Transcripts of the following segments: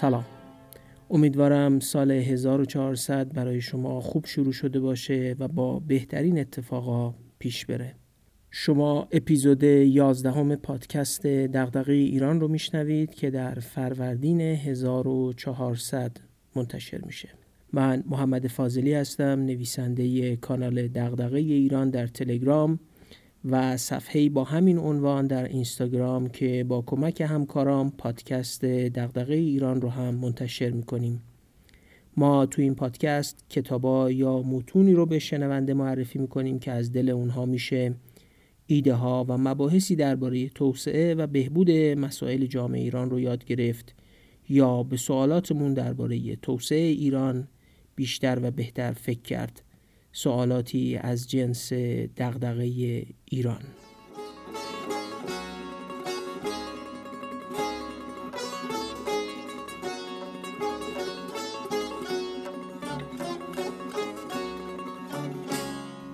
سلام. امیدوارم سال 1400 برای شما خوب شروع شده باشه و با بهترین اتفاقا پیش بره. شما اپیزود 11 پادکست دغدغه ایران رو میشنوید که در فروردین 1400 منتشر میشه. من محمد فاضلی هستم نویسنده کانال دغدغه ایران در تلگرام. و صفحه با همین عنوان در اینستاگرام که با کمک همکارام پادکست دغدغه ایران رو هم منتشر می‌کنیم. ما تو این پادکست کتابا یا متونی رو به شنونده معرفی می‌کنیم که از دل اونها میشه. ایده ها و مباحثی درباره توسعه و بهبود مسائل جامعه ایران رو یاد گرفت یا به سوالاتمون درباره توسعه ایران بیشتر و بهتر فکر کرد. سوالاتی از جنس دغدغه ایران.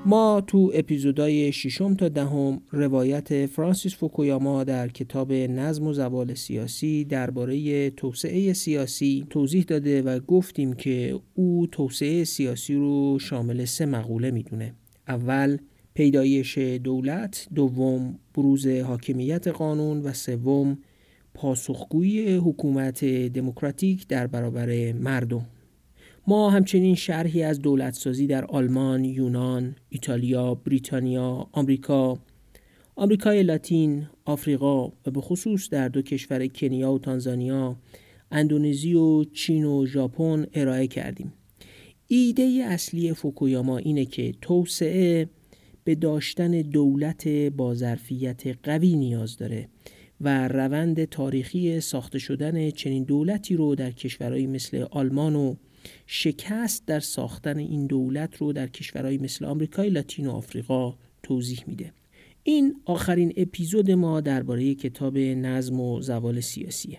ما تو اپیزودهای ششم تا دهم روایت فرانسیس فوکویاما در کتاب نظم و زوال سیاسی درباره توسعه سیاسی توضیح داده و گفتیم که او توسعه سیاسی رو شامل سه مقوله می‌دونه. اول پیدایش دولت دوم بروز حاکمیت قانون و سوم پاسخگویی حکومت دموکراتیک در برابر مردم. ما همچنین شرحی از دولتسازی در آلمان، یونان، ایتالیا، بریتانیا، آمریکا، آمریکای لاتین، آفریقا و به خصوص در دو کشور کنیا و تانزانیا، اندونزی و چین و ژاپن ارائه کردیم. ایده اصلی فوکویاما اینه که توسعه به داشتن دولت با ظرفیت قوی نیاز داره و روند تاریخی ساخته شدن چنین دولتی رو در کشورهایی مثل آلمان و شکست در ساختن این دولت رو در کشورهایی مثل آمریکای لاتین و آفریقا توضیح میده. این آخرین اپیزود ما درباره کتاب نظم و زوال سیاسیه.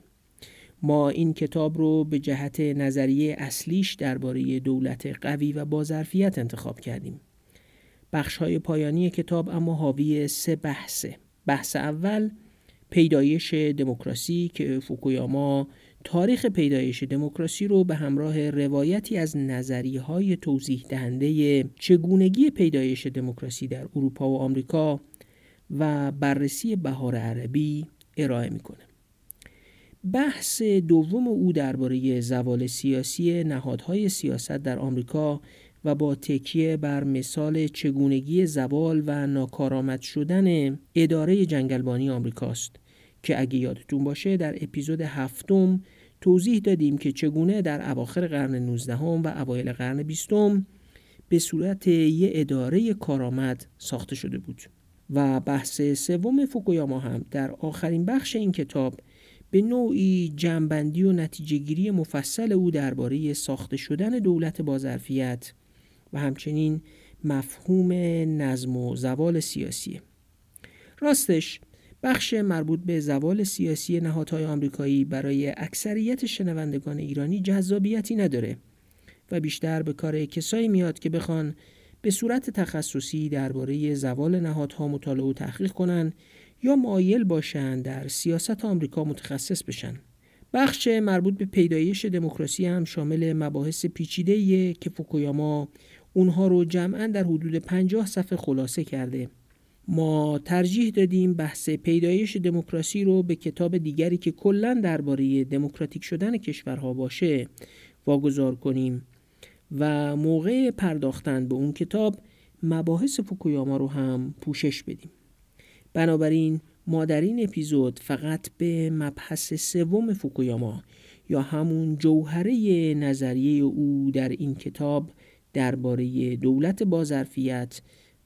ما این کتاب رو به جهت نظریه اصلیش درباره دولت قوی و بازرفیت انتخاب کردیم. بخش های پایانی کتاب اما حاوی سه بحثه. بحث اول پیدایش دموکراسی که فوکویاما تاریخ پیدایش دموکراسی رو به همراه روایتی از نظریه های توضیح دهنده چگونگی پیدایش دموکراسی در اروپا و آمریکا و بررسی بهار عربی ارائه می‌کنه. بحث دوم او درباره زوال سیاسی نهادهای سیاست در آمریکا و با تکیه بر مثال چگونگی زوال و ناکارآمد شدن اداره جنگلبانی آمریکاست که اگه یادتون باشه در اپیزود هفتم توضیح دادیم که چگونه در اواخر قرن 19 و اوایل قرن 20 به صورت یه اداره کارآمد ساخته شده بود و بحث سوم فوکویاما هم در آخرین بخش این کتاب به نوعی جنبندی و نتیجهگیری مفصل او درباره ساخته شدن دولت بازرفیت و همچنین مفهوم نظم و زوال سیاسی. راستش بخش مربوط به زوال سیاسی نهادهای آمریکایی برای اکثریت شنوندگان ایرانی جذابیتی نداره و بیشتر به کار کسایی میاد که بخوان به صورت تخصصی درباره زوال نهادها مطالعه و تحقیق کنن یا مایل باشند در سیاست آمریکا متخصص بشن. بخش مربوط به پیدایش دموکراسی هم شامل مباحث پیچیده که فوکویاما اونها رو جمعا در حدود 50 صفحه خلاصه کرده ما ترجیح دادیم بحث پیدایش دموکراسی رو به کتاب دیگری که کلا درباره دموکراتیک شدن کشورها باشه واگذار کنیم و موقع پرداختن به اون کتاب مباحث فوکویاما رو هم پوشش بدیم. بنابراین ما در این اپیزود فقط به مبحث سوم فوکویاما یا همون جوهره نظریه او در این کتاب درباره دولت بازرفیت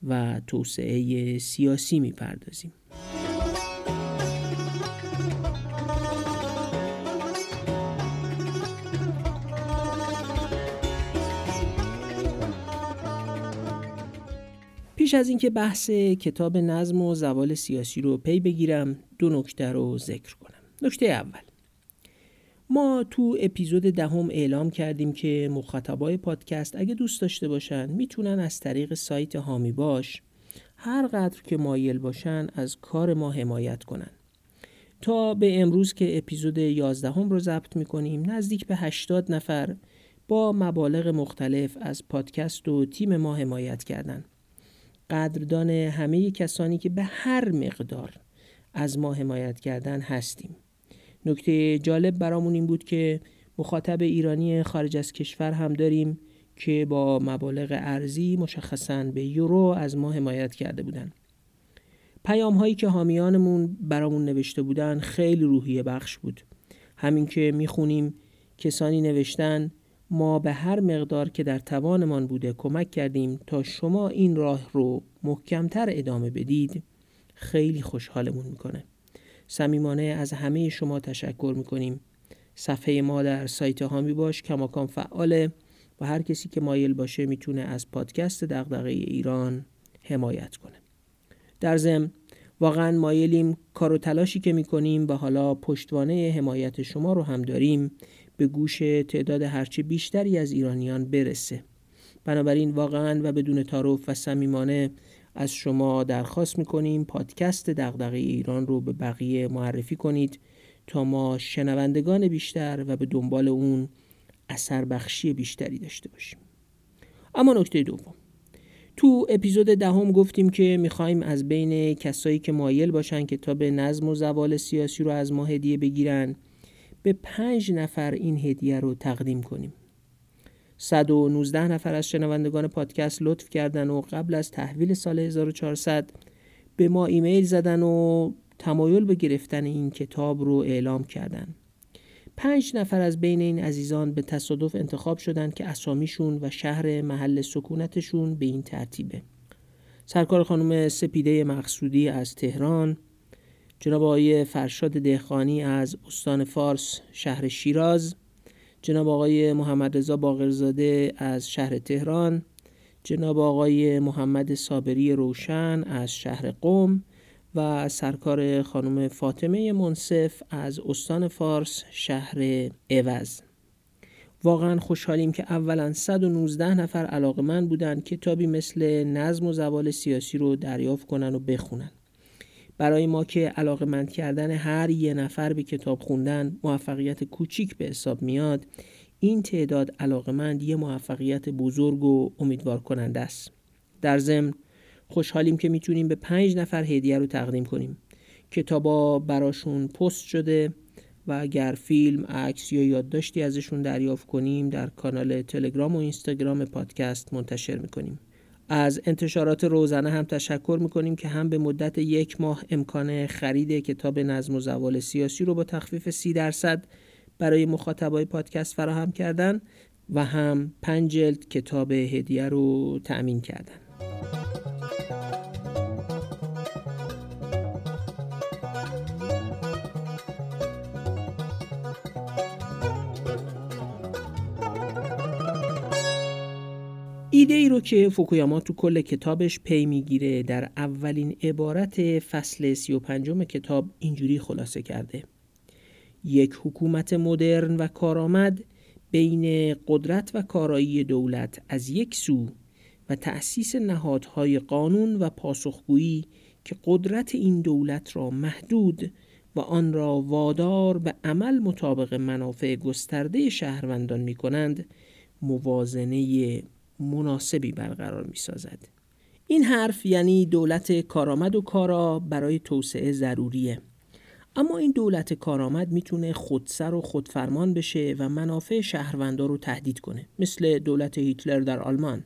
و توسعه سیاسی می‌پردازیم. پیش از اینکه بحث کتاب نظم و زوال سیاسی رو پی بگیرم دو نکته رو ذکر کنم. نکته اول ما تو اپیزود دهم اعلام کردیم که مخاطبای پادکست اگه دوست داشته باشن می‌تونن از طریق سایت هامی باش. هر قدر که مایل باشن از کار ما حمایت کنن. تا به امروز که اپیزود 11 هم رو ضبط می‌کنیم نزدیک به 80 نفر با مبالغ مختلف از پادکست و تیم ما حمایت کردند. قدردان همه کسانی که به هر مقدار از ما حمایت کردن هستیم. نکته جالب برامون این بود که مخاطب ایرانی خارج از کشور هم داریم که با مبالغ ارزی مشخصا به یورو از ما حمایت کرده بودن. پیام هایی که حامیانمون برامون نوشته بودن خیلی روحیه بخش بود. همین که می‌خونیم کسانی نوشتن ما به هر مقدار که در توانمان بوده کمک کردیم تا شما این راه رو محکمتر ادامه بدید خیلی خوشحالمون می‌کنه. صمیمانه از همه شما تشکر می‌کنیم. صفحه ما در سایت هامی باش کماکان فعاله و هر کسی که مایل باشه می‌تونه از پادکست دغدغه ایران حمایت کنه. در ضمن واقعا مایلیم کار و تلاشی که می‌کنیم و حالا پشتوانه حمایت شما رو هم داریم به گوش تعداد هرچه بیشتری از ایرانیان برسه. بنابراین واقعا و بدون تعارف و صمیمانه از شما درخواست می‌کنیم پادکست دغدغه ایران رو به بقیه معرفی کنید تا ما شنوندگان بیشتر و به دنبال اون اثر بخشی بیشتری داشته باشیم. اما نکته دوم. تو اپیزود دهم گفتیم که می‌خوایم از بین کسایی که مایل باشن کتاب نظم و زوال سیاسی رو از ما هدیه بگیرن به پنج نفر این هدیه رو تقدیم کنیم. 119 نفر از شنوندگان پادکست لطف کردن و قبل از تحویل سال 1400 به ما ایمیل زدن و تمایل به گرفتن این کتاب رو اعلام کردن. پنج نفر از بین این عزیزان به تصادف انتخاب شدند که اسامیشون و شهر محل سکونتشون به این ترتیبه. سرکار خانم سپیده مقصودی از تهران جناب آقای فرشاد دهخانی از استان فارس شهر شیراز جناب آقای محمد رضا باقرزاده از شهر تهران جناب آقای محمد صابری روشن از شهر قم و سرکار خانم فاطمه منصف از استان فارس شهر اوز واقعا خوشحالیم که اولا 119 نفر علاقه من بودن کتابی مثل نظم و زوال سیاسی رو دریافت کنن و بخونن. برای ما که علاقه مند کردن هر یه نفر به کتاب خوندن موفقیت کوچیک به حساب میاد این تعداد علاقمند یه موفقیت بزرگ و امیدوار کننده است. در ضمن خوشحالیم که می‌تونیم به پنج نفر هدیه رو تقدیم کنیم. کتابا براشون پست شده و اگر فیلم، عکس یا یادداشتی ازشون دریافت کنیم در کانال تلگرام و اینستاگرام پادکست منتشر می‌کنیم. از انتشارات روزانه هم تشکر می‌کنیم که هم به مدت یک ماه امکان خرید کتاب نظم و زوال سیاسی رو با تخفیف سی درصد برای مخاطبای پادکست فراهم کردن و هم پنج جلد کتاب هدیه رو تأمین کردن. ایده ای رو که فوکویاما تو کل کتابش پی می‌گیره در اولین عبارت فصل سی و پنجم کتاب اینجوری خلاصه کرده. یک حکومت مدرن و کارآمد بین قدرت و کارایی دولت از یک سو و تأسیس نهادهای قانون و پاسخگویی که قدرت این دولت را محدود و آن را وادار به عمل مطابق منافع گسترده شهروندان می کنند موازنه مناسبی برقرار می سازد. این حرف یعنی دولت کارآمد و کارا برای توسعه ضروریه اما این دولت کارآمد می‌تونه خودسر و خودفرمان بشه و منافع شهروندان رو تهدید کنه مثل دولت هیتلر در آلمان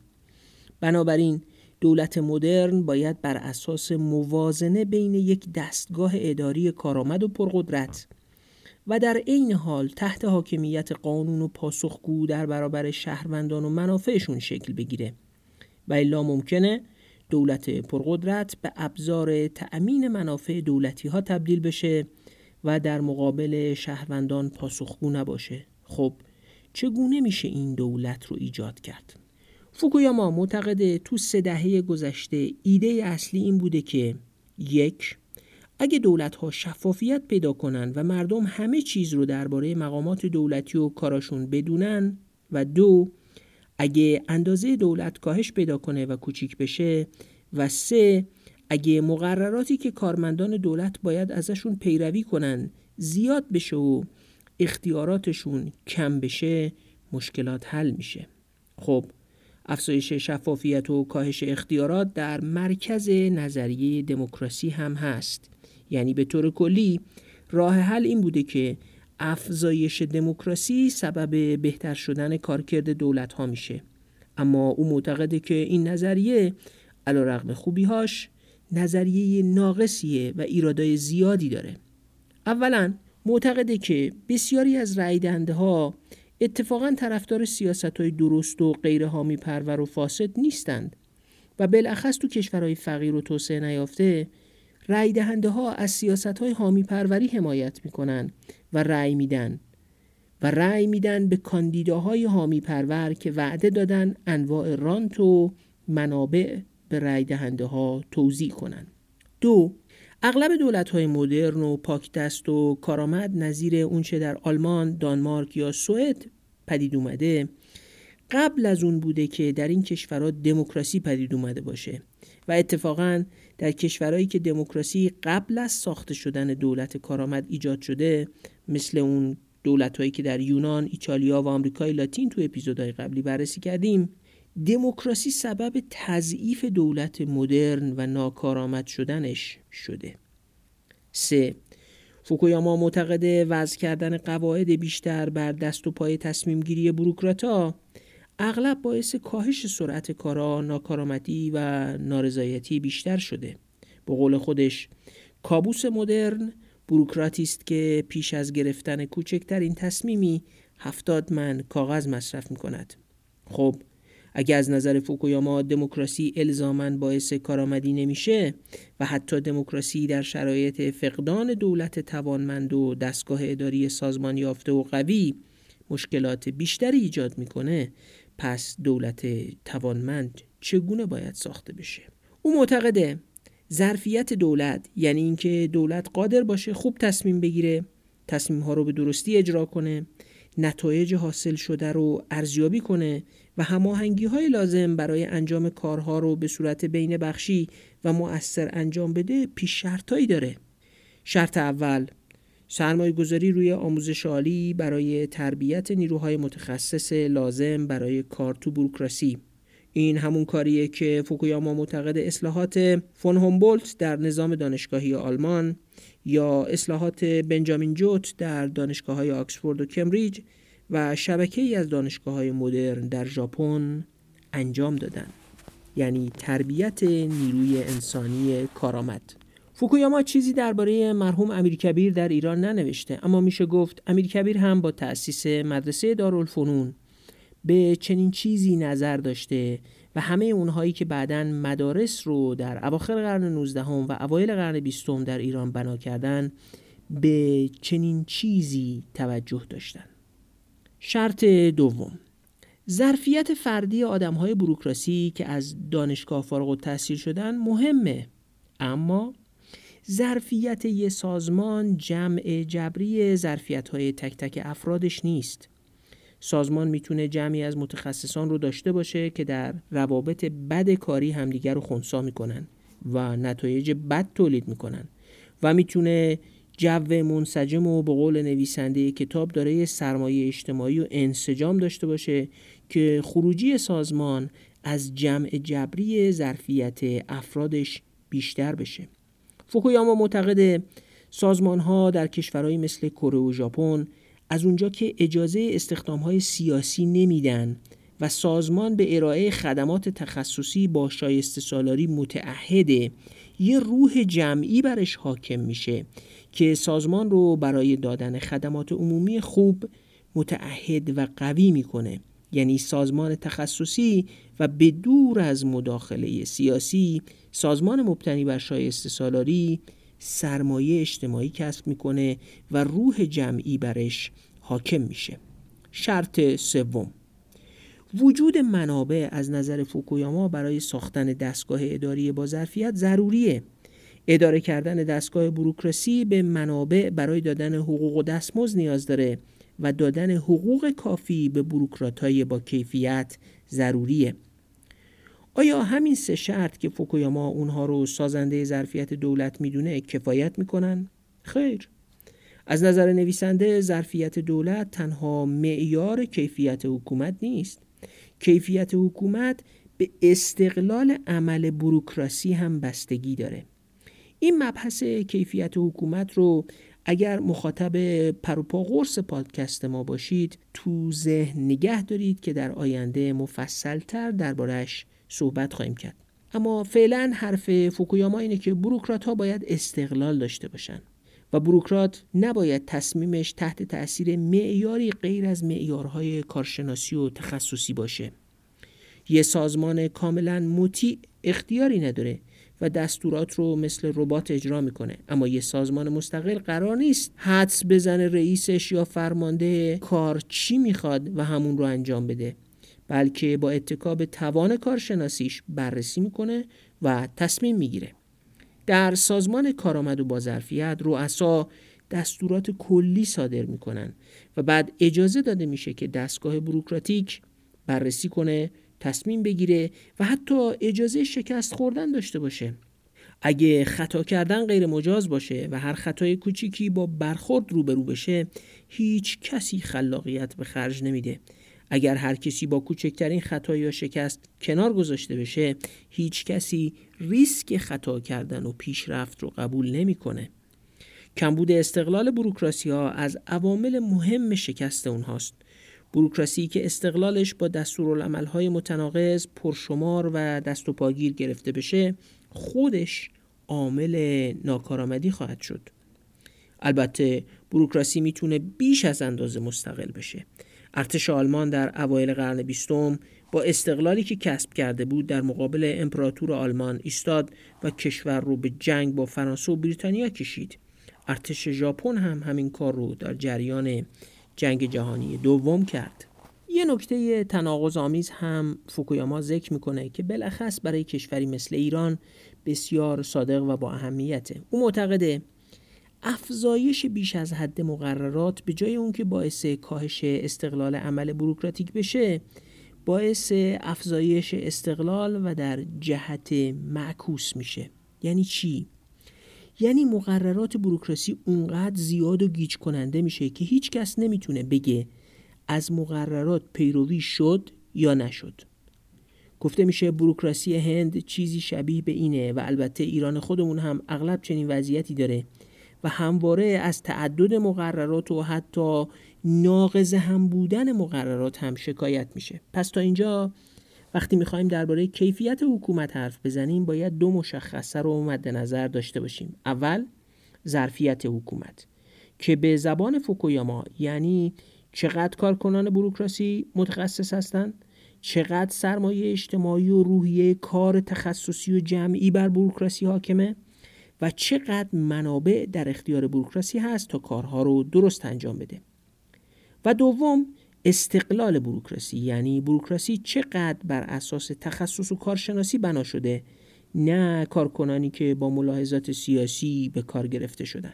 بنابراین دولت مدرن باید بر اساس موازنه بین یک دستگاه اداری کارآمد و پرقدرت و در عین حال تحت حاکمیت قانون و پاسخگو در برابر شهروندان و منافعشون شکل بگیره. و الا ممکنه دولت پرقدرت به ابزار تأمین منافع دولتی ها تبدیل بشه و در مقابل شهروندان پاسخگو نباشه. خب چگونه میشه این دولت رو ایجاد کرد؟ فوکویاما معتقده تو سه دهه گذشته ایده اصلی این بوده که یک اگه دولت ها شفافیت پیدا کنن و مردم همه چیز رو درباره مقامات دولتی و کاراشون بدونن و دو اگه اندازه دولت کاهش پیدا کنه و کوچیک بشه و سه اگه مقرراتی که کارمندان دولت باید ازشون پیروی کنن زیاد بشه و اختیاراتشون کم بشه مشکلات حل میشه. خب افزایش شفافیت و کاهش اختیارات در مرکز نظریه دموکراسی هم هست. یعنی به طور کلی راه حل این بوده که افزایش دموکراسی سبب بهتر شدن کارکرد دولت ها میشه. اما او معتقده که این نظریه علا رقم خوبیهاش نظریه ناقصیه و ایرادای زیادی داره. اولا معتقده که بسیاری از رای ها اتفاقا طرفدار سیاست های درست و غیر حامی پرور و فاسد نیستند و بالاخص تو کشورهای فقیر و توسعه نیافته رای دهنده ها از سیاست های حامی پروری حمایت می‌کنن و رأی میدن و رأی میدن به کاندیداهای حامی پرور که وعده دادن انواع رانت و منابع به رأی دهنده ها توضیح کنند. دو اغلب دولت های مدرن و پاکدست و کارآمد نظیر اونچه در آلمان، دانمارک یا سوئد پدید اومده قبل از اون بوده که در این کشورها دموکراسی پدید اومده باشه و اتفاقا در کشورهایی که دموکراسی قبل از ساخته شدن دولت کارآمد ایجاد شده مثل اون دولت هایی که در یونان، ایتالیا و آمریکای لاتین تو اپیزودهای قبلی بررسی کردیم دموکراسی سبب تضعیف دولت مدرن و ناکارآمد شدنش شده. 3. فوکویاما معتقد وضع کردن قواعد بیشتر بر دست و پای تصمیم گیری بروکراتا اغلب باعث کاهش سرعت کارا، ناکارآمدی و نارضایتی بیشتر شده. به قول خودش کابوس مدرن بروکراتی است که پیش از گرفتن کوچکترین تصمیمی هفتاد من کاغذ مصرف می کند. خب اگر از نظر فوکویاما دموکراسی الزامن باعث کارآمدی نمیشه و حتی دموکراسی در شرایط فقدان دولت توانمند و دستگاه اداری سازمان یافته و قوی مشکلات بیشتری ایجاد می‌کنه پس دولت توانمند چگونه باید ساخته بشه؟ او معتقده ظرفیت دولت یعنی اینکه دولت قادر باشه خوب تصمیم بگیره تصمیم ها رو به درستی اجرا کنه نتایج حاصل شده رو ارزیابی کنه و هماهنگی های لازم برای انجام کارها رو به صورت بین بخشی و مؤثر انجام بده پیش شرطایی داره. شرط اول سرمایه گذاری روی آموزش عالی برای تربیت نیروهای متخصص لازم برای کار تو بروکراسی. این همون کاریه که فوکویاما معتقد اصلاحات فون هومبولت در نظام دانشگاهی آلمان یا اصلاحات بنجامین جوت در دانشگاه های آکسفورد و کمبریج و شبکه ای از دانشگاه های مدرن در ژاپن انجام دادن. یعنی تربیت نیروی انسانی کارآمد. فوکویاما چیزی درباره مرحوم امیرکبیر در ایران ننوشته اما میشه گفت امیرکبیر هم با تأسیس مدرسه دارالفنون به چنین چیزی نظر داشته و همه اونهایی که بعدا مدارس رو در اواخر قرن 19 و اوایل قرن 20 در ایران بنا کردن به چنین چیزی توجه داشتن. شرط دوم ظرفیت فردی آدم های بروکراسی که از دانشگاه فارغ التحصیل شدن مهمه اما ظرفیت یه سازمان جمع جبری ظرفیت های تک تک افرادش نیست. سازمان می‌تونه جمعی از متخصصان رو داشته باشه که در روابط بد کاری همدیگر رو خونسا می‌کنن و نتایج بد تولید می‌کنن و می‌تونه جو منسجم و به قول نویسنده کتاب داره سرمایه اجتماعی و انسجام داشته باشه که خروجی سازمان از جمع جبری ظرفیت افرادش بیشتر بشه. فوکویاما معتقد سازمان ها در کشورهایی مثل کره و ژاپن از اونجا که اجازه استخدام های سیاسی نمیدن و سازمان به ارائه خدمات تخصصی با شایسته سالاری متعهده یه روح جمعی برش حاکم میشه که سازمان رو برای دادن خدمات عمومی خوب متعهد و قوی می‌کنه. یعنی سازمان تخصصی و به دور از مداخله سیاسی سازمان مبتنی بر شایسته سالاری سرمایه اجتماعی کسب می‌کنه و روح جمعی برش حاکم میشه. شرط سوم وجود منابع از نظر فوکویاما برای ساختن دستگاه اداری با ظرفیت ضروریه. اداره کردن دستگاه بروکراسی به منابع برای دادن حقوق و دستمزد نیاز داره. و دادن حقوق کافی به بروکراتای با کیفیت ضروریه. آیا همین سه شرط که فوکویاما اونها رو سازنده ظرفیت دولت می‌دونه کفایت می‌کنن؟ خیر. از نظر نویسنده ظرفیت دولت تنها معیار کیفیت حکومت نیست. کیفیت حکومت به استقلال عمل بروکراسی هم بستگی داره. این مبحث کیفیت حکومت رو اگر مخاطب پروپا قرص پادکست ما باشید تو ذهن نگه دارید که در آینده مفصلتر دربارش صحبت خواهیم کرد. اما فعلا حرف فوکویاما اینه که بروکرات ها باید استقلال داشته باشن و بروکرات نباید تصمیمش تحت تأثیر معیاری غیر از معیارهای کارشناسی و تخصصی باشه. یه سازمان کاملا مطیع اختیاری نداره و دستورات رو مثل ربات اجرا می‌کنه. اما یه سازمان مستقل قرار نیست حدس بزنه رئیسش یا فرمانده کار چی می‌خواد و همون رو انجام بده بلکه با اتکا به توان کارشناسیش بررسی می‌کنه و تصمیم می‌گیره. در سازمان کارآمد و بازرفیت رؤسا دستورات کلی صادر می‌کنن و بعد اجازه داده میشه که دستگاه بروکراتیک بررسی کنه تصمیم بگیره و حتی اجازه شکست خوردن داشته باشه. اگه خطا کردن غیر مجاز باشه و هر خطای کوچیکی با برخورد روبرو بشه هیچ کسی خلاقیت به خرج نمیده. اگر هر کسی با کوچکترین خطا یا شکست کنار گذاشته بشه هیچ کسی ریسک خطا کردن و پیشرفت رو قبول نمی‌کنه. کمبود استقلال بروکراسی ها از عوامل مهم شکست اونهاست. بروکراسی که استقلالش با های متناقض پرشمار و دست و پاگیر گرفته بشه خودش عامل ناکارآمدی خواهد شد. البته بروکراسی می‌تونه بیش از اندازه مستقل بشه. ارتش آلمان در اوایل قرن بیستم با استقلالی که کسب کرده بود در مقابل امپراتور آلمان ایستاد و کشور رو به جنگ با فرانسه و بریتانیا کشید. ارتش ژاپن هم همین کار رو در جریان جنگ جهانی دوم کرد. یه نکته تناقض آمیز هم فوکویاما ذکر می‌کنه که بالاخص برای کشوری مثل ایران بسیار صادق و با اهمیته. او معتقده افزایش بیش از حد مقررات به جای اون که باعث کاهش استقلال عمل بروکراتیک بشه باعث افزایش استقلال و در جهت معکوس میشه. یعنی چی؟ یعنی مقررات بروکراسی اونقدر زیاد و گیج کننده میشه که هیچ کس نمی‌تونه بگه از مقررات پیروی شد یا نشد. گفته میشه بروکراسی هند چیزی شبیه به اینه و البته ایران خودمون هم اغلب چنین وضعیتی داره و همواره از تعدد مقررات و حتی ناقض هم بودن مقررات هم شکایت میشه. پس تا اینجا وقتی می‌خوایم درباره کیفیت حکومت حرف بزنیم باید دو مشخصه رو مد نظر داشته باشیم. اول ظرفیت حکومت که به زبان فوکویاما یعنی چقدر کارکنان بروکراسی متخصص هستند چقدر سرمایه اجتماعی و روحیه کار تخصصی و جمعی بر بروکراسی حاکمه و چقدر منابع در اختیار بروکراسی هست تا کارها رو درست انجام بده. و دوم استقلال بروکراسی. یعنی بروکراسی چقدر بر اساس تخصص و کارشناسی بنا شده نه کارکنانی که با ملاحظات سیاسی به کار گرفته شدن.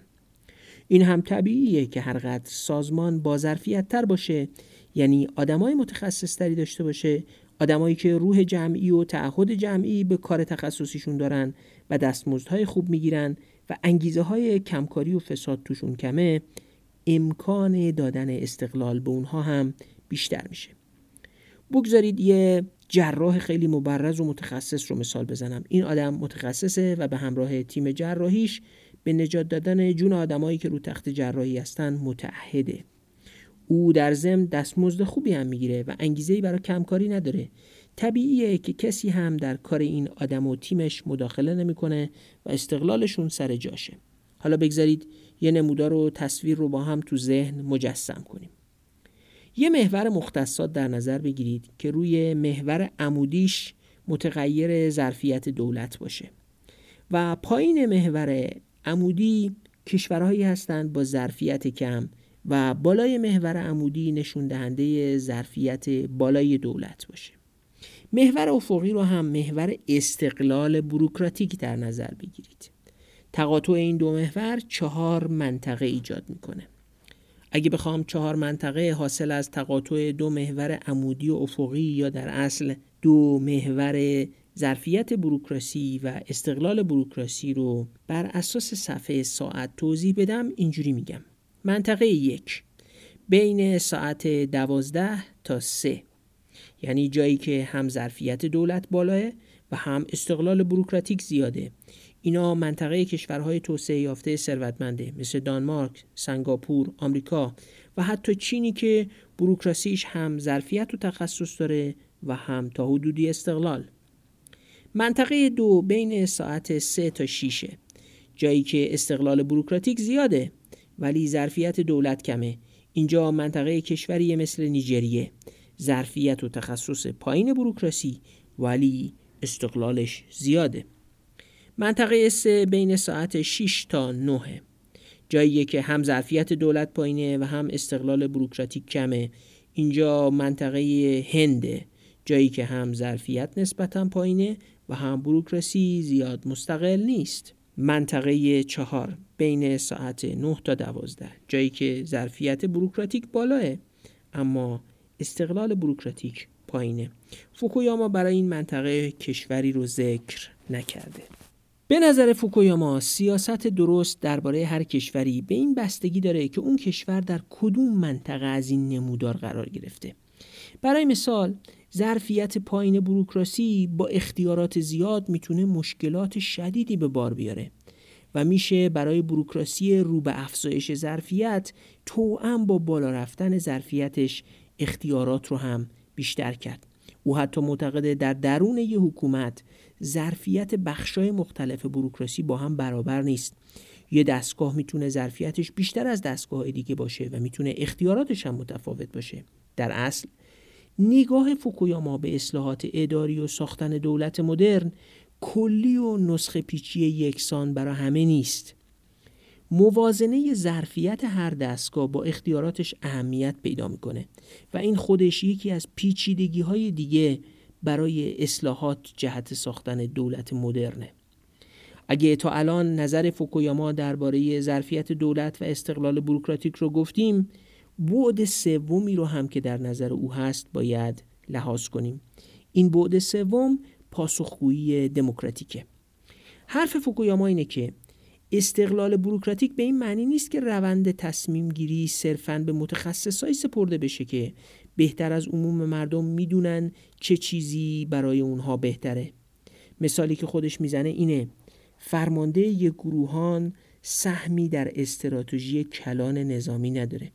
این هم طبیعیه که هر سازمان با ظرفیت تر باشه یعنی آدمای متخصص تری داشته باشه آدمایی که روح جمعی و تعهد جمعی به کار تخصصیشون دارن و دستمزدهای خوب می‌گیرن و انگیزه های کمکاری و فساد توشون کمه. امکان دادن استقلال به اونها هم بیشتر میشه. بگذارید یه جراح خیلی مبرز و متخصص رو مثال بزنم. این آدم متخصصه و به همراه تیم جراحیش به نجات دادن جون آدمایی که رو تخت جراحی هستن متعهده. او در ضمن دستمزد خوبی هم می‌گیره و انگیزه برای کمکاری نداره. طبیعیه که کسی هم در کار این آدم و تیمش مداخله نمی‌کنه و استقلالشون سر جاشه. حالا بگذارید یه نمودار و تصویر رو با هم تو ذهن مجسم کنیم. یه محور مختصات در نظر بگیرید که روی محور عمودیش متغیر ظرفیت دولت باشه و پایین محور عمودی کشورهایی هستند با ظرفیت کم و بالای محور عمودی نشون دهنده ظرفیت بالای دولت باشه. محور افقی رو هم محور استقلال بروکراتیک در نظر بگیرید. تقاطع این دو محور چهار منطقه ایجاد می‌کنه. اگه بخوام چهار منطقه حاصل از تقاطع دو محور عمودی و افقی یا در اصل دو محور ظرفیت بروکراسی و استقلال بروکراسی رو بر اساس صفحه ساعت توضیح بدم اینجوری میگم. منطقه یک بین ساعت دوازده تا سه. یعنی جایی که هم ظرفیت دولت بالاه و هم استقلال بروکراتیک زیاده. اینا منطقه کشورهای توسعه یافته ثروتمنده مثل دانمارک، سنگاپور، آمریکا و حتی چینی که بروکراسیش هم ظرفیت و تخصص داره و هم تا حدودی استقلال. منطقه دو بین ساعت 3 تا 6 جایی که استقلال بروکراتیک زیاده ولی ظرفیت دولت کمه. اینجا منطقه کشوری مثل نیجریه. ظرفیت و تخصص پایین بروکراسی ولی استقلالش زیاده. منطقه سه بین ساعت 6 تا 9 جاییه که هم ظرفیت دولت پایینه و هم استقلال بروکراتیک کمه. اینجا منطقه هنده. جایی که هم ظرفیت نسبتا پایینه و هم بروکراسی زیاد مستقل نیست. منطقه چهار بین ساعت 9 تا 12 جایی که ظرفیت بروکراتیک بالاه اما استقلال بروکراتیک پایینه. فوکویاما برای این منطقه کشوری رو ذکر نکرده. به نظر فوکویاما سیاست درست درباره هر کشوری به این بستگی داره که اون کشور در کدوم منطقه از این نمودار قرار گرفته. برای مثال ظرفیت پایین بروکراسی با اختیارات زیاد می‌تونه مشکلات شدیدی به بار بیاره و میشه برای بروکراسی رو به افزایش ظرفیت توأم با بالا رفتن ظرفیتش اختیارات رو هم بیشتر کرد. او حتی معتقده در درون یه حکومت ظرفیت بخشای مختلف بروکراسی با هم برابر نیست. یه دستگاه می‌تونه ظرفیتش بیشتر از دستگاه دیگه باشه و می‌تونه اختیاراتش هم متفاوت باشه. در اصل نگاه فوکویاما به اصلاحات اداری و ساختن دولت مدرن کلی و نسخه پیچی یکسان برای همه نیست. موازنه ظرفیت هر دستگاه با اختیاراتش اهمیت پیدا می‌کنه و این خودش یکی از پیچیدگی های دیگه برای اصلاحات جهت ساختن دولت مدرنه. اگه تا الان نظر فوکویاما درباره ظرفیت دولت و استقلال بروکراتیک رو گفتیم بعد سومی رو هم که در نظر او هست باید لحاظ کنیم. این بعد سوم پاسخگویی دموکراتیکه. حرف فوکویاما اینه که استقلال بروکراتیک به این معنی نیست که روند تصمیم گیری صرفاً به متخصصایی سپرده بشه که بهتر از عموم مردم می‌دونن چه چیزی برای اونها بهتره مثالی که خودش می‌زنه اینه فرمانده یک گروهان سهمی در استراتژی کلان نظامی نداره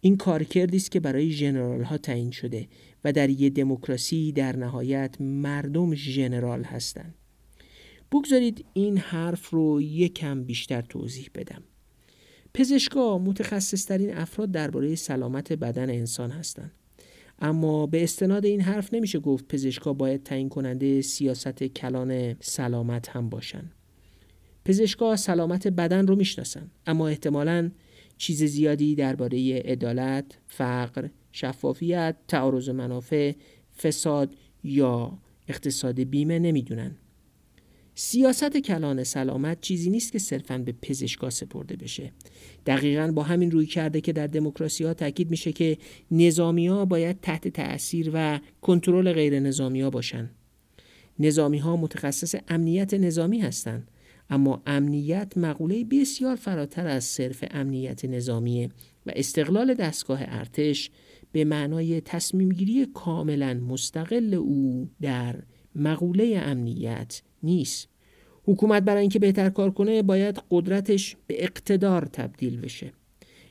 این کارکردی است که برای ژنرال ها تعیین شده و در یه دموکراسی در نهایت مردم ژنرال هستند. بگذارید این حرف رو یکم بیشتر توضیح بدم. پزشکا متخصصترین افراد درباره سلامت بدن انسان هستند. اما به استناد این حرف نمیشه گفت پزشکا باید تعیین کننده سیاست کلان سلامت هم باشن. پزشکا سلامت بدن رو می‌شناسن اما احتمالاً چیز زیادی درباره عدالت، فقر، شفافیت، تعارض منافع، فساد یا اقتصاد بیمه نمی‌دونن. سیاست کلان سلامت چیزی نیست که صرفا به پزشکا سپرده بشه. دقیقا با همین روی کرده که در دموکراسی ها تاکید میشه که نظامی ها باید تحت تأثیر و کنترل غیر نظامی ها باشن. نظامی ها متخصص امنیت نظامی هستند اما امنیت مقوله بسیار فراتر از صرف امنیت نظامیه و استقلال دستگاه ارتش به معنای تصمیمگیری کاملا مستقل او در مقوله امنیت نیست. حکومت برای اینکه بهتر کار کنه باید قدرتش به اقتدار تبدیل بشه.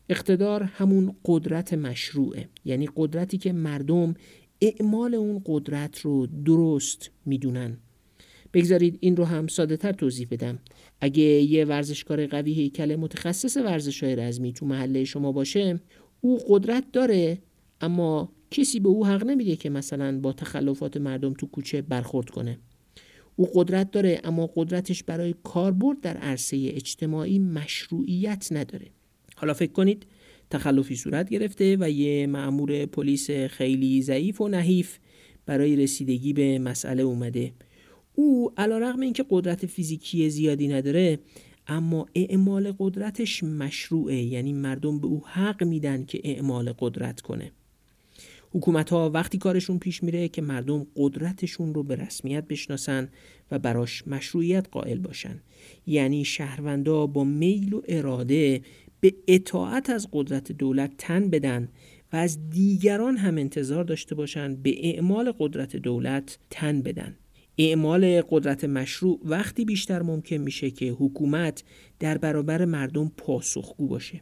اقتدار همون قدرت مشروعه. یعنی قدرتی که مردم اعمال اون قدرت رو درست می‌دونن. بگذارید این رو هم ساده تر توضیح بدم. اگه یه ورزشکار قوی هیکل متخصص ورزش های رزمی تو محله شما باشه او قدرت داره اما کسی به او حق نمیده که مثلا با تخلفات مردم تو کوچه برخورد کنه. او قدرت داره اما قدرتش برای کاربرد در عرصه اجتماعی مشروعیت نداره. حالا فکر کنید تخلفی صورت گرفته و یه مأمور پلیس خیلی ضعیف و نحیف برای رسیدگی به مسئله اومده. او علا رقم این که قدرت فیزیکی زیادی نداره اما اعمال قدرتش مشروعه. یعنی مردم به او حق میدن که اعمال قدرت کنه. حکومت ها وقتی کارشون پیش میره که مردم قدرتشون رو به رسمیت بشناسن و براش مشروعیت قائل باشن. یعنی شهروندا با میل و اراده به اطاعت از قدرت دولت تن بدن و از دیگران هم انتظار داشته باشند به اعمال قدرت دولت تن بدن. اعمال قدرت مشروع وقتی بیشتر ممکن میشه که حکومت در برابر مردم پاسخگو باشه.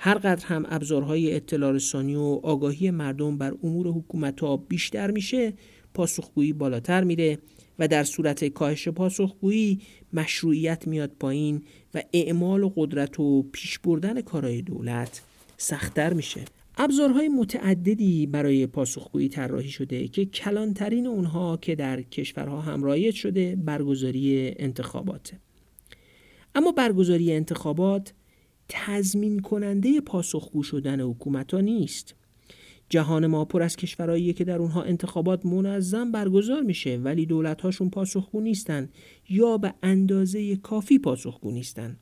هر قدر هم ابزارهای اطلاع رسانی و آگاهی مردم بر امور حکومت ها بیشتر میشه پاسخگویی بالاتر میره و در صورت کاهش پاسخگویی مشروعیت میاد پایین و اعمال و قدرت و پیش بردن کارهای دولت سختتر میشه. ابزارهای متعددی برای پاسخگویی طراحی شده که کلانترین اونها که در کشورها هم رایج شده برگزاری انتخاباته اما برگزاری انتخابات تضمین کننده پاسخگو شدن حکومت ها نیست. جهان ما پر از کشورهایی که در اونها انتخابات منظم برگزار میشه ولی دولت هاشون پاسخگو نیستن یا به اندازه کافی پاسخگو نیستن.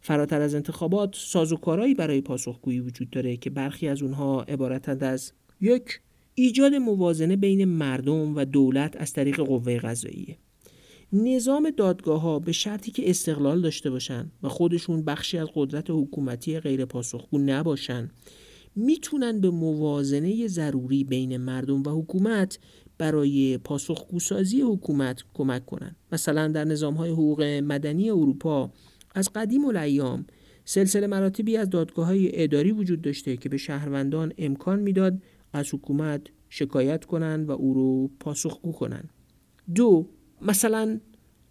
فراتر از انتخابات سازوکارهایی برای پاسخگویی وجود داره که برخی از اونها عبارتند از یک ایجاد موازنه بین مردم و دولت از طریق قوه قضاییه نظام دادگاه ها به شرطی که استقلال داشته باشن و خودشون بخشی از قدرت حکومتی غیر پاسخگو نباشن می‌تونن به موازنه ضروری بین مردم و حکومت برای پاسخگوسازی حکومت کمک کنند. مثلا در نظام های حقوق مدنی اروپا از قدیم الایام سلسله مراتبی از دادگاه های اداری وجود داشته که به شهروندان امکان می‌داد از حکومت شکایت کنند و او رو پاسخگو کنند. دو مثلا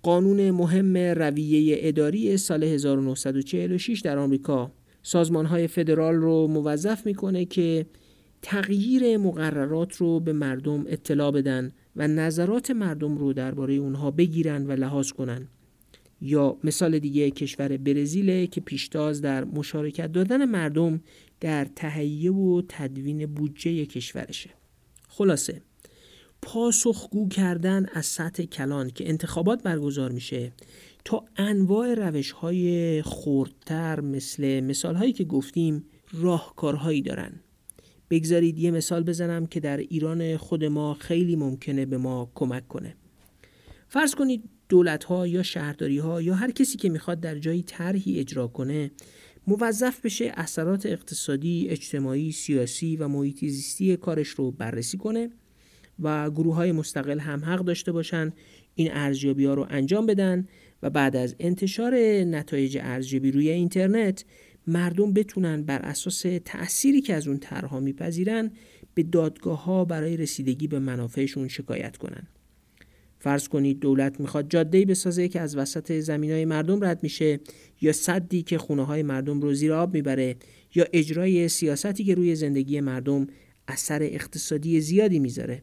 قانون مهم رویه اداری سال 1946 در آمریکا. سازمان های فدرال رو موظف می‌کنه که تغییر مقررات رو به مردم اطلاع بدن و نظرات مردم رو درباره اونها بگیرن و لحاظ کنن. یا مثال دیگه کشور برزیل که پیشتاز در مشارکت دادن مردم در تهیه و تدوین بودجه کشورشه. خلاصه پاسخگو کردن از سطح کلان که انتخابات برگزار میشه تا انواع روش های خوردتر مثل مثال هایی که گفتیم راهکارهایی دارن. بگذارید یه مثال بزنم که در ایران خود ما خیلی ممکنه به ما کمک کنه. فرض کنید دولت ها یا شهرداری ها یا هر کسی که می‌خواد در جایی طرحی اجرا کنه موظف بشه اثرات اقتصادی، اجتماعی، سیاسی و محیط زیستی کارش رو بررسی کنه. و گروه های مستقل هم حق داشته باشن این ارزیابی ها رو انجام بدن و بعد از انتشار نتایج ارزیابی روی اینترنت مردم بتونن بر اساس تأثیری که از اون طرحها میپذیرن به دادگاه ها برای رسیدگی به منافعشون شکایت کنن. فرض کنید دولت می‌خواد جاده بسازه که از وسط زمین های مردم رد میشه یا صدی که خونه های مردم رو زیر آب می‌بره یا اجرای سیاستی که روی زندگی مردم اثر اقتصادی زیادی می‌ذاره.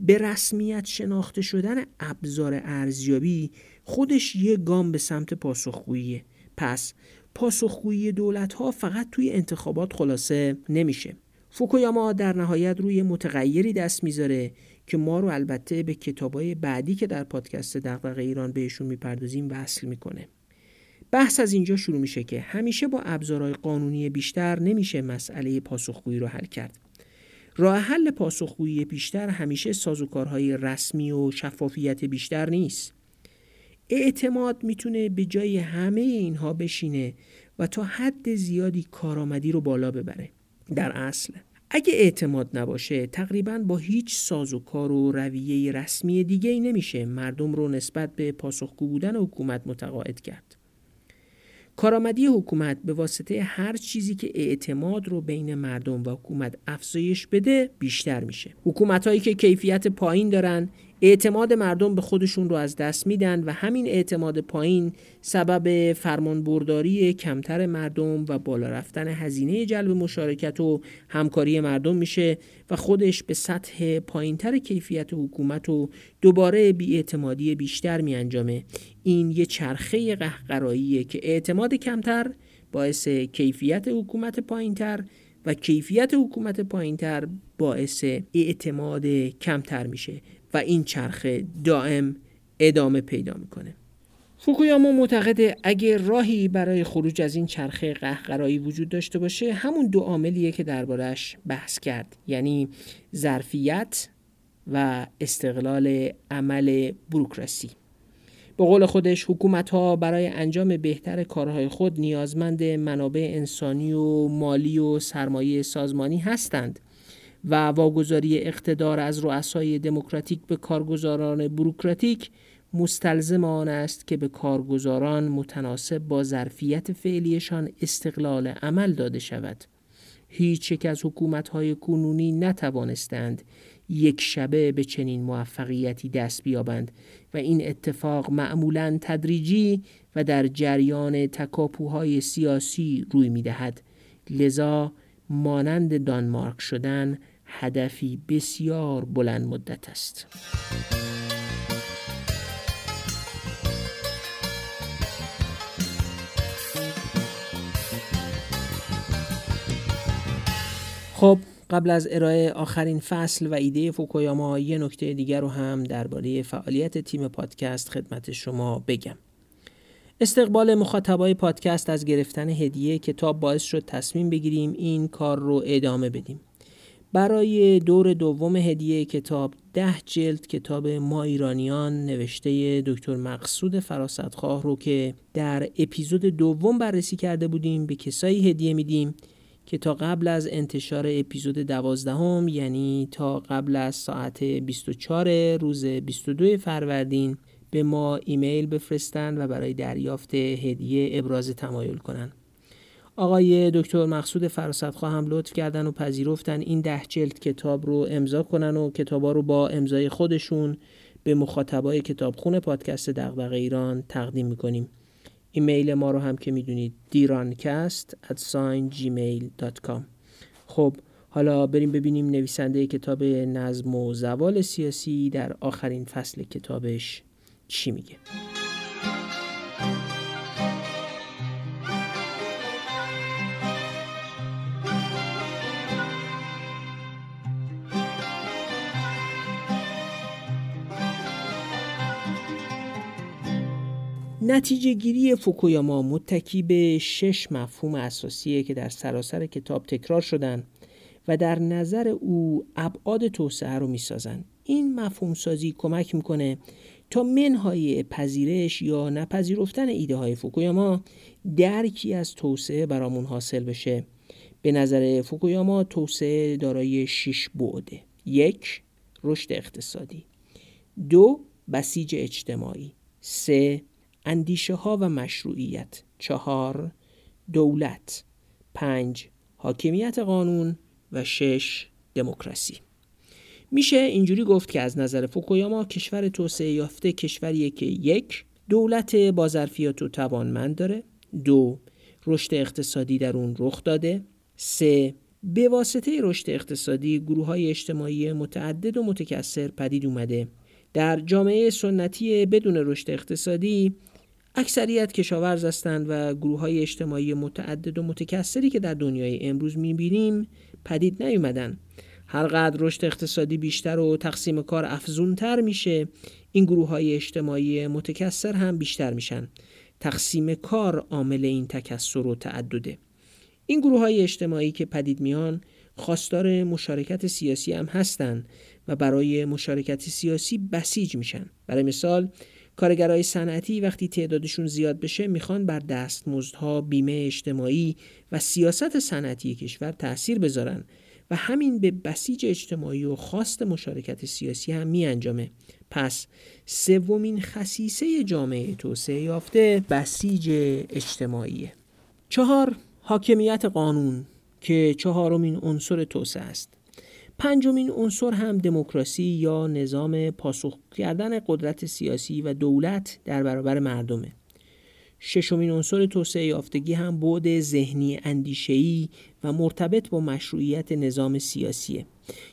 به رسمیت شناخته شدن ابزار ارزیابی خودش یه گام به سمت پاسخگوییه. پس پاسخگویی دولت ها فقط توی انتخابات خلاصه نمیشه. فوکویاما در نهایت روی متغیری دست می‌ذاره که ما رو البته به کتابای بعدی که در پادکست دغدغه ایران بهشون می‌پردازیم وصل می‌کنه. بحث از اینجا شروع میشه که همیشه با ابزارهای قانونی بیشتر نمیشه مسئله پاسخگویی رو حل کرد. راه حل پاسخگویی بیشتر همیشه سازوکارهای رسمی و شفافیت بیشتر نیست. اعتماد می‌تونه به جای همه اینها بشینه و تا حد زیادی کارآمدی رو بالا ببره. در اصل اگه اعتماد نباشه تقریبا با هیچ سازوکار و رویه رسمی دیگه ای نمیشه مردم رو نسبت به پاسخگو بودن حکومت متقاعد کرد. کارآمدی حکومت به واسطه هر چیزی که اعتماد رو بین مردم و حکومت افزایش بده بیشتر میشه. حکومت هایی که کیفیت پایین دارن اعتماد مردم به خودشون رو از دست میدن و همین اعتماد پایین سبب فرمانبرداری کمتر مردم و بالا رفتن هزینه جلب مشارکت و همکاری مردم میشه و خودش به سطح پایینتر کیفیت حکومت و دوباره بیاعتمادی بیشتر میانجامه. این یه چرخه قهقراییه که اعتماد کمتر باعث کیفیت حکومت پایینتر و کیفیت حکومت پایینتر باعث اعتماد کمتر میشه. و این چرخه دائم ادامه پیدا می‌کنه. فوکویاما معتقده اگه راهی برای خروج از این چرخه قهقرایی وجود داشته باشه همون دو عاملیه که دربارش بحث کرد. یعنی ظرفیت و استقلال عمل بروکراسی. به قول خودش حکومت ها برای انجام بهتر کارهای خود نیازمند منابع انسانی و مالی و سرمایه سازمانی هستند. و واگذاری اقتدار از رؤسای دموکراتیک به کارگزاران بروکراتیک مستلزم آن است که به کارگزاران متناسب با ظرفیت فعلیشان استقلال عمل داده شود. هیچ یک از حکومت‌های کنونی نتوانستند یک شبه به چنین موفقیتی دست بیابند و این اتفاق معمولا تدریجی و در جریان تکاپوهای سیاسی روی می‌دهد. لذا مانند دانمارک شدن هدفی بسیار بلند مدت است. خب قبل از ارائه آخرین فصل و ایده فوکویاما یه نکته دیگر رو هم درباره فعالیت تیم پادکست خدمت شما بگم. استقبال مخاطبای پادکست از گرفتن هدیه کتاب باعث شد تصمیم بگیریم این کار رو ادامه بدیم. برای دور دوم هدیه کتاب ده جلد کتاب ما ایرانیان نوشته دکتر مقصود فراستخواه رو که در اپیزود دوم بررسی کرده بودیم به کسایی هدیه میدیم که تا قبل از انتشار اپیزود دوازدهم یعنی تا قبل از ساعت 24 روز 22 فروردین به ما ایمیل بفرستن و برای دریافت هدیه ابراز تمایل کنن آقای دکتر مقصود فراستخواه هم لطف کردن و پذیرفتن این ده جلد کتاب رو امضا کنن و کتابا رو با امضای خودشون به مخاطبای کتابخونه پادکست دغدغه ایران تقدیم می‌کنیم. ایمیل ما رو هم که می‌دونید دیرانکست at خب حالا بریم ببینیم نویسنده کتاب نظم و زوال سیاسی در آخرین فصل کتابش چی میگه. نتیجه گیری فوکویاما متکی به شش مفهوم اساسیه که در سراسر کتاب تکرار شدن و در نظر او ابعاد توسعه رو می‌سازن. این مفهوم سازی کمک می‌کنه تا منهای پذیرش یا نپذیرفتن ایده های فوکویاما درکی از توسعه برامون حاصل بشه. به نظر فوکویاما توسعه دارای شش بعده. یک رشد اقتصادی. دو بسیج اجتماعی. سه اندیشه ها و مشروعیت. چهار دولت. پنج حاکمیت قانون. و شش دموکراسی. میشه اینجوری گفت که از نظر فوکویاما کشور توسعه یافته کشوریه که یک دولت با ظرفیت و توانمند داره. دو رشد اقتصادی در اون رخ داده. سه به واسطه رشد اقتصادی گروه های اجتماعی متعدد و متکثر پدید اومده. در جامعه سنتی بدون رشد اقتصادی اکثریت کشاورز هستند و گروه های اجتماعی متعدد و متکثری که در دنیای امروز می‌بینیم پدید نیومدن. هرقدر رشد اقتصادی بیشتر و تقسیم کار افزونتر میشه این گروه های اجتماعی متکثر هم بیشتر میشن. تقسیم کار عامل این تکثر و تعدده. این گروه های اجتماعی که پدید میان خواستار مشارکت سیاسی هم هستند و برای مشارکت سیاسی بسیج میشن. برای مثال کارگرای صنعتی وقتی تعدادشون زیاد بشه می‌خوان بر دستمزدها، بیمه اجتماعی و سیاست صنعتی کشور تاثیر بذارن. و همین به بسیج اجتماعی و خواست مشارکت سیاسی هم می انجامه. پس سومین خصیصه جامعه توسعه یافته بسیج اجتماعیه. چهار حاکمیت قانون که چهارمین عنصر توسعه است. پنجمین عنصر هم دموکراسی یا نظام پاسخ کردن قدرت سیاسی و دولت در برابر مردمه. ششمین عنصر توسعه یافتگی هم بعد ذهنی اندیشه‌ای و مرتبط با مشروعیت نظام سیاسیه.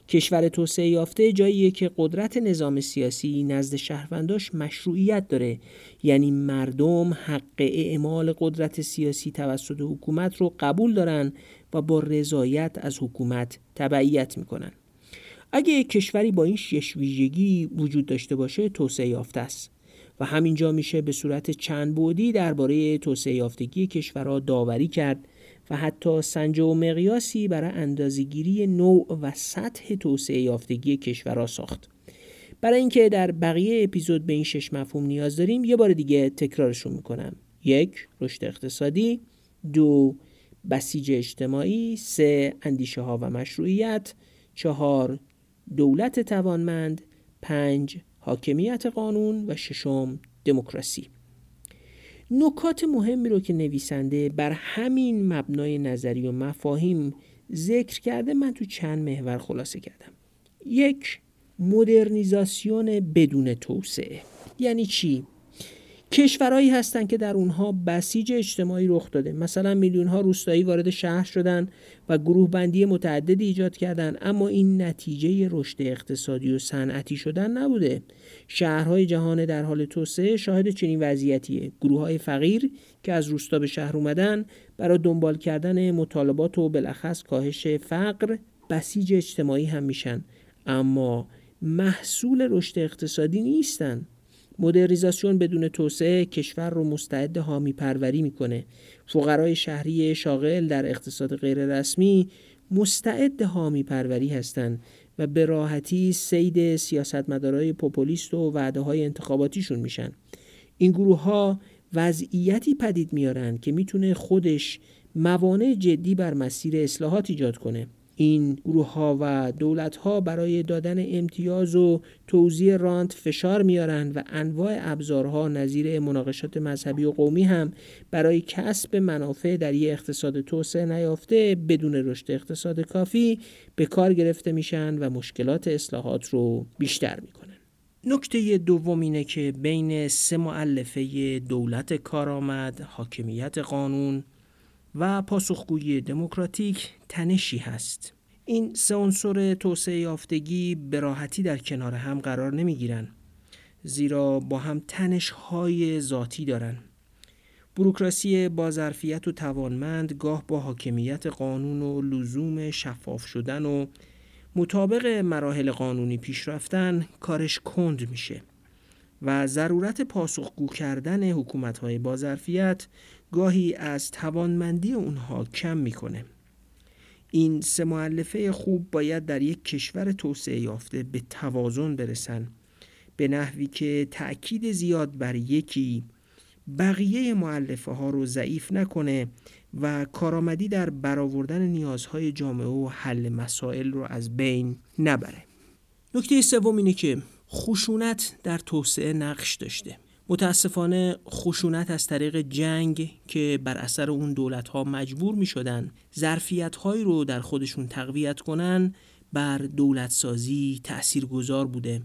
کشور توسعه یافته جاییه که قدرت نظام سیاسی نزد شهرونداش مشروعیت داره. یعنی مردم حق اعمال قدرت سیاسی توسط حکومت رو قبول دارن و با رضایت از حکومت تبعیت می‌کنن. اگه کشوری با این شش ویژگی وجود داشته باشه توسعه یافته است. و همینجا میشه به صورت چند بودی درباره توسعه یافتگی کشورها داوری کرد و حتی سنجه و مقیاسی برای اندازگیری نوع و سطح توسعه یافتگی کشورها ساخت. برای اینکه در بقیه اپیزود به این شش مفهوم نیاز داریم یه بار دیگه تکرارشون می‌کنم. یک رشد اقتصادی، دو بسیج اجتماعی، سه اندیشه ها و مشروعیت، چهار دولت توانمند، پنج حاکمیت قانون و ششم دموکراسی. نکات مهمی رو که نویسنده بر همین مبنای نظری و مفاهیم ذکر کرده من تو چند محور خلاصه کردم. یک مدرنیزاسیون بدون توسعه. یعنی چی؟ کشورهایی هستند که در اونها بسیج اجتماعی رخ داده. مثلا میلیون ها روستایی وارد شهر شدن و گروه بندی متعددی ایجاد کردن اما این نتیجه رشد اقتصادی و صنعتی شدن نبوده. شهرهای جهان در حال توسعه شاهد چنین وضعیتیه. گروه های فقیر که از روستا به شهر اومدن برای دنبال کردن مطالبات و بالاخص کاهش فقر بسیج اجتماعی هم میشن. اما محصول رشد اقتصادی نیستن. مدرنیزاسیون بدون توسعه کشور رو مستعد حامی پروری می‌کنه. فقرای شهری شاغل در اقتصاد غیررسمی مستعد حامی پروری هستند و به راحتی سید سیاستمدارای پوپولیست و وعده های انتخاباتیشون میشن. این گروه ها وضعیتی پدید میارن که می‌تونه خودش موانع جدی بر مسیر اصلاحات ایجاد کنه. این گروه ها و دولت ها برای دادن امتیاز و توزیع رانت فشار میارن و انواع ابزارها نظیر مناقشات مذهبی و قومی هم برای کسب منافع در یک اقتصاد توسعه نیافته بدون رشد اقتصاد کافی به کار گرفته میشن و مشکلات اصلاحات رو بیشتر می‌کنن. نکته دوم اینه که بین سه معلفه دولت کارآمد، حاکمیت قانون و پاسخگویی دموکراتیک تنشی هست. این سه عنصر توسعه یافتگی به راحتی در کنار هم قرار نمی گیرن زیرا با هم تنش های ذاتی دارن. بروکراسی با ظرفیت و توانمند گاه با حاکمیت قانون و لزوم شفاف شدن و مطابق مراحل قانونی پیش رفتن کارش کند میشه و ضرورت پاسخگو کردن حکومت های با ظرفیت گاهی از توانمندی اونها کم می‌کنه. این سه معلفه خوب باید در یک کشور توسعه یافته به توازن برسن. به نحوی که تأکید زیاد بر یکی بقیه معلفه ها رو ضعیف نکنه و کارآمدی در برآوردن نیازهای جامعه و حل مسائل رو از بین نبره. نکته سوم اینه که خشونت در توسعه نقش داشته. متاسفانه خشونت از طریق جنگ که بر اثر اون دولت ها مجبور می شدن ظرفیت هایی رو در خودشون تقویت کنن بر دولت سازی تأثیر گذار بوده.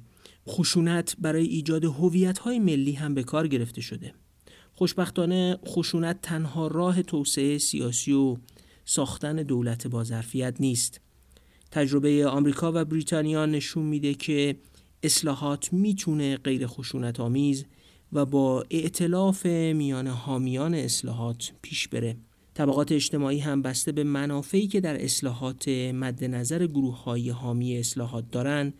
خشونت برای ایجاد هویت های ملی هم به کار گرفته شده. خوشبختانه خشونت تنها راه توسعه سیاسی و ساختن دولت با ظرفیت نیست. تجربه آمریکا و بریتانیا نشون میده که اصلاحات می‌تونه غیر خشونت آمیز و با اعتلاف میان حامیان اصلاحات پیش بره. طبقات اجتماعی هم بسته به منافعی که در اصلاحات مد نظر گروه های حامی اصلاحات دارن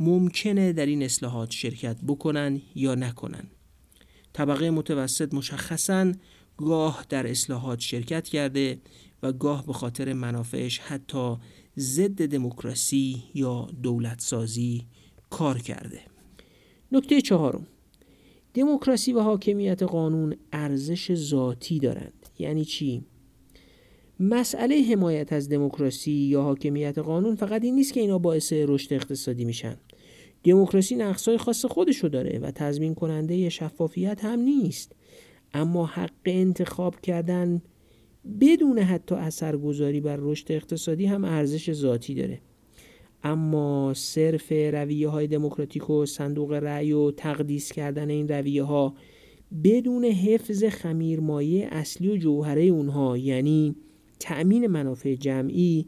ممکنه در این اصلاحات شرکت بکنن یا نکنن. طبقه متوسط مشخصا گاه در اصلاحات شرکت کرده و گاه به خاطر منافعش حتی ضد دموکراسی یا دولت سازی کار کرده. نکته چهارم. دموکراسی و حاکمیت قانون ارزش ذاتی دارند. یعنی چی؟ مسئله حمایت از دموکراسی یا حاکمیت قانون فقط این نیست که اینا باعث رشد اقتصادی میشن. دموکراسی نقصای خاص خودشو داره و تضمین کننده شفافیت هم نیست. اما حق انتخاب کردن بدون حتی اثرگذاری بر رشد اقتصادی هم ارزش ذاتی داره. اما صرف رویه های دموکراتیک و صندوق رأی و تقدیس کردن این رویه ها بدون حفظ خمیرمایه اصلی و جوهره اونها یعنی تأمین منافع جمعی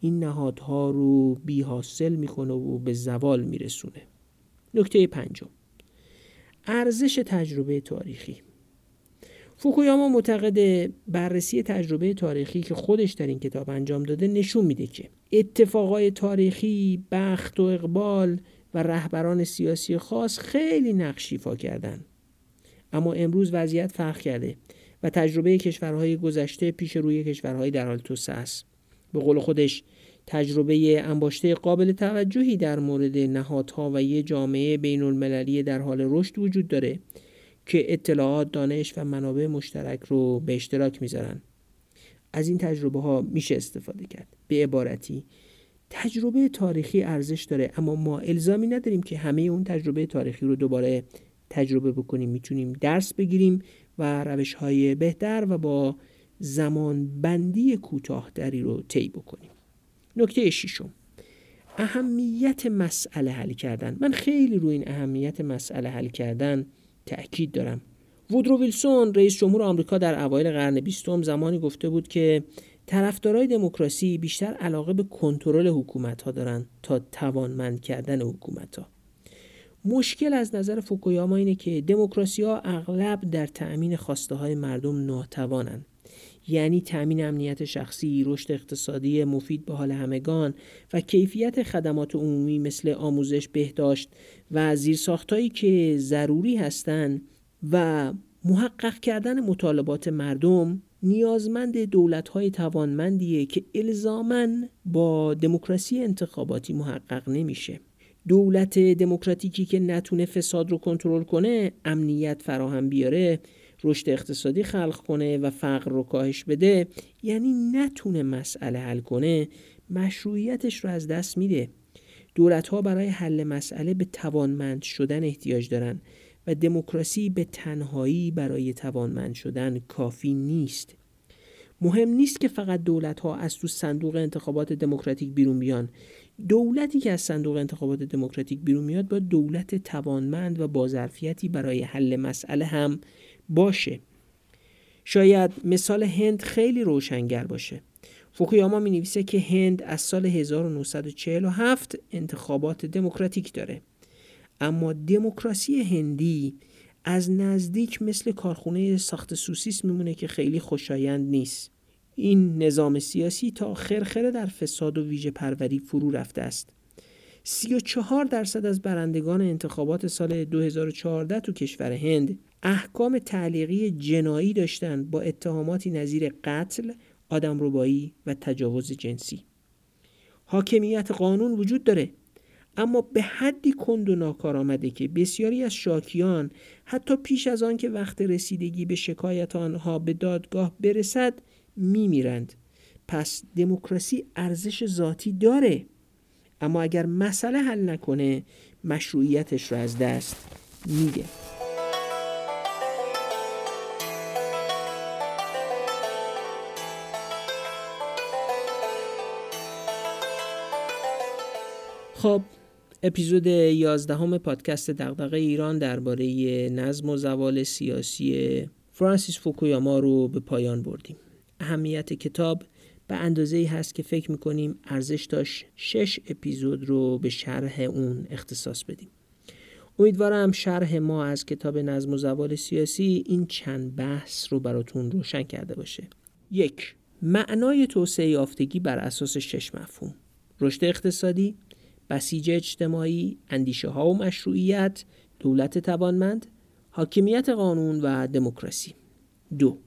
این نهادها رو بی حاصل می‌کنه و به زوال میرسونه. نکته پنجم. ارزش تجربه تاریخی. فوکویاما معتقد بررسی تجربه تاریخی که خودش در این کتاب انجام داده نشون میده که اتفاقای تاریخی، بخت و اقبال و رهبران سیاسی خاص خیلی نقش ایفا کردن. اما امروز وضعیت فرق کرده و تجربه کشورهای گذشته پیش روی کشورهای در حال توسعه است. به قول خودش تجربه انباشته قابل توجهی در مورد نهادها و یه جامعه بین المللی در حال رشد وجود داره که اطلاعات، دانش و منابع مشترک رو به اشتراک می‌ذارن. از این تجربه ها میشه استفاده کرد. به عبارتی تجربه تاریخی ارزش داره اما ما الزامی نداریم که همه اون تجربه تاریخی رو دوباره تجربه بکنیم می‌تونیم درس بگیریم و روش های بهتر و با زمان بندی کوتاهتری رو طی بکنیم نکته ششم اهمیت مسئله حل کردن من خیلی روی این اهمیت مسئله حل کردن تأکید دارم وودرو ویلسون رئیس جمهور آمریکا در اوایل قرن بیستم زمانی گفته بود که طرفدارای دموکراسی بیشتر علاقه به کنترل حکومت ها دارن تا توانمند کردن حکومت ها. مشکل از نظر فوکویاما اینه که دموکراسی ها اغلب در تأمین خواسته های مردم ناتوانند. یعنی تأمین امنیت شخصی، رشد اقتصادی مفید به حال همگان و کیفیت خدمات عمومی مثل آموزش، بهداشت و زیرساختهایی که ضروری هستند و محقق کردن مطالبات مردم نیازمند دولت‌های توانمندیه که الزامن با دموکراسی انتخاباتی محقق نمیشه. دولت دموکراتیکی که نتونه فساد رو کنترل کنه، امنیت فراهم بیاره، رشد اقتصادی خلق کنه و فقر رو کاهش بده، یعنی نتونه مسئله حل کنه، مشروعیتش رو از دست میده. دولت ها برای حل مسئله به توانمند شدن احتیاج دارن و دموکراسی به تنهایی برای توانمند شدن کافی نیست مهم نیست که فقط دولت ها از تو صندوق انتخابات دموکراتیک بیرون بیان دولتی که از صندوق انتخابات دموکراتیک بیرون میاد با دولت توانمند و با ظرفیتی برای حل مسئله هم باشه. شاید مثال هند خیلی روشنگر باشه. فوکویاما می نویسه که هند از سال 1947 انتخابات دموکراتیک داره. اما دموکراسی هندی از نزدیک مثل کارخونه ساخت سوسیس میمونه که خیلی خوشایند نیست. این نظام سیاسی تا خرخره در فساد و ویژه پروری فرو رفته است. 34 درصد از برندگان انتخابات سال 2014 تو کشور هند احکام تعلیقی جنایی داشتند با اتهاماتی نظیر قتل، آدمربایی و تجاوز جنسی. حاکمیت قانون وجود داره اما به حدی کند و ناکار آمده که بسیاری از شاکیان حتی پیش از آن که وقت رسیدگی به شکایت آنها به دادگاه برسد میمیرند پس دموکراسی ارزش ذاتی داره اما اگر مسئله حل نکنه مشروعیتش رو از دست میده خب اپیزود 11 پادکست دغدغه ایران درباره نظم و زوال سیاسی فرانسیس فوکویاما رو به پایان بردیم. اهمیت کتاب به اندازه ای هست که فکر می‌کنیم ارزش داشت شش اپیزود رو به شرح اون اختصاص بدیم. امیدوارم شرح ما از کتاب نظم و زوال سیاسی این چند بحث رو براتون روشن کرده باشه. یک معنای توسعه یافتگی بر اساس شش مفهوم رشد اقتصادی بسیج اجتماعی، اندیشه ها و مشروعیت، دولت توانمند، حاکمیت قانون و دموکراسی. دو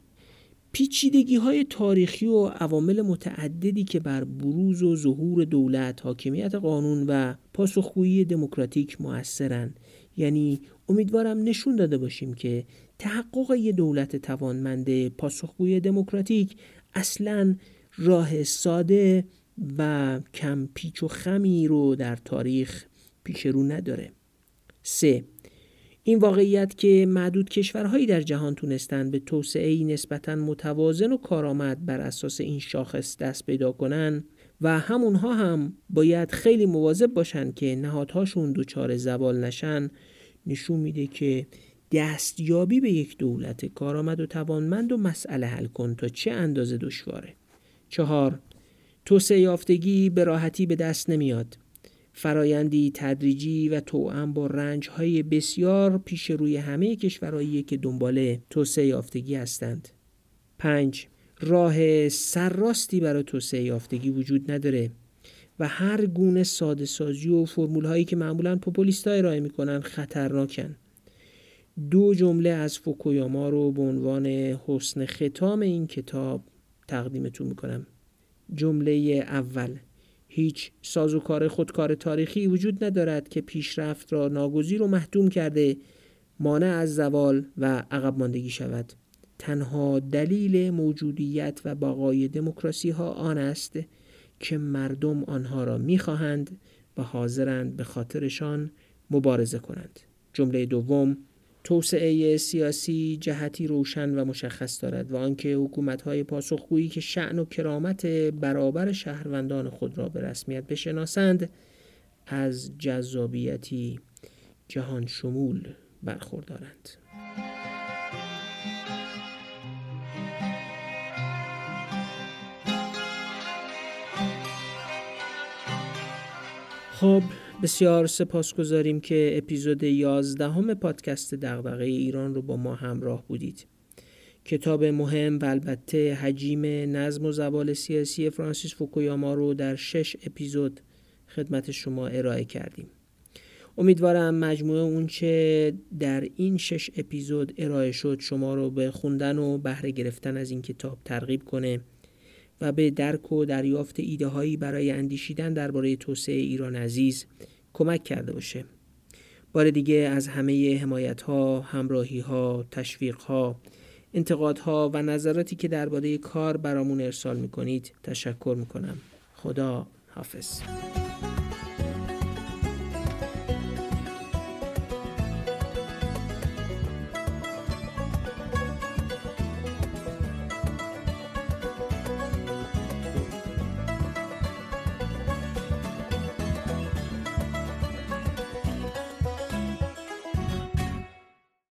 پیچیدگی های تاریخی و عوامل متعددی که بر بروز و ظهور دولت، حاکمیت قانون و پاسخگویی دموکراتیک موثرن یعنی امیدوارم نشون داده باشیم که تحقق یه دولت توانمند پاسخگوی دموکراتیک اصلا راه ساده و کم پیچ و خمی رو در تاریخ پیش رو نداره. سه این واقعیت که معدود کشورهایی در جهان تونستند به توسعه نسبتا متوازن و کارآمد بر اساس این شاخص دست پیدا کنن و همونها هم باید خیلی مواظب باشن که نهادهاشون دچار زوال نشن نشون میده که دستیابی به یک دولت کارآمد و توانمند و مسئله حل کن تا چه اندازه دشواره. چهار توسعه یافتگی به راحتی به دست نمیاد فرایندی تدریجی و توأم با رنجهای بسیار پیش روی همه کشورهایی که دنبال توسعه یافتگی هستند. 5. راه سرراستی برای توسعه یافتگی وجود نداره و هر گونه ساده سازی و فرمول هایی که معمولا پوپولیست های ارائه می‌کنن خطرناکن. دو جمله از فوکویاما رو به عنوان حسن ختام این کتاب تقدیمتون می‌کنم جمله اول. هیچ سازوکار خودکار تاریخی وجود ندارد که پیشرفت را ناگزیر و محدوم کرده مانع از زوال و عقب ماندگی شود. تنها دلیل موجودیت و بقای دموکراسی ها آن است که مردم آنها را می‌خواهند و حاضرند به خاطرشان مبارزه کنند. جمله دوم توسعه سیاسی جهتی روشن و مشخص دارد و آنکه حکومت‌های پاسخگویی که شعن و کرامت برابر شهروندان خود را به رسمیت بشناسند از جذابیتی جهان شمول برخوردارند. خب بسیار سپاسگزاریم که اپیزود 11 همه پادکست دغدغه ایران رو با ما همراه بودید. کتاب مهم و البته حجیم نظم و زوال سیاسی فرانسیس فوکویاما رو در شش اپیزود خدمت شما ارائه کردیم. امیدوارم مجموعه اونچه در این شش اپیزود ارائه شد شما رو به خوندن و بهره گرفتن از این کتاب ترغیب کنه و به درک و دریافت ایده هایی برای اندیشیدن درباره توسعه ایران عزیز کمک کرده باشه بار دیگه از همه حمایت ها، همراهی ها، تشویق ها، انتقاد ها و نظراتی که درباره کار برامون ارسال می‌کنید تشکر می‌کنم. خدا حافظ.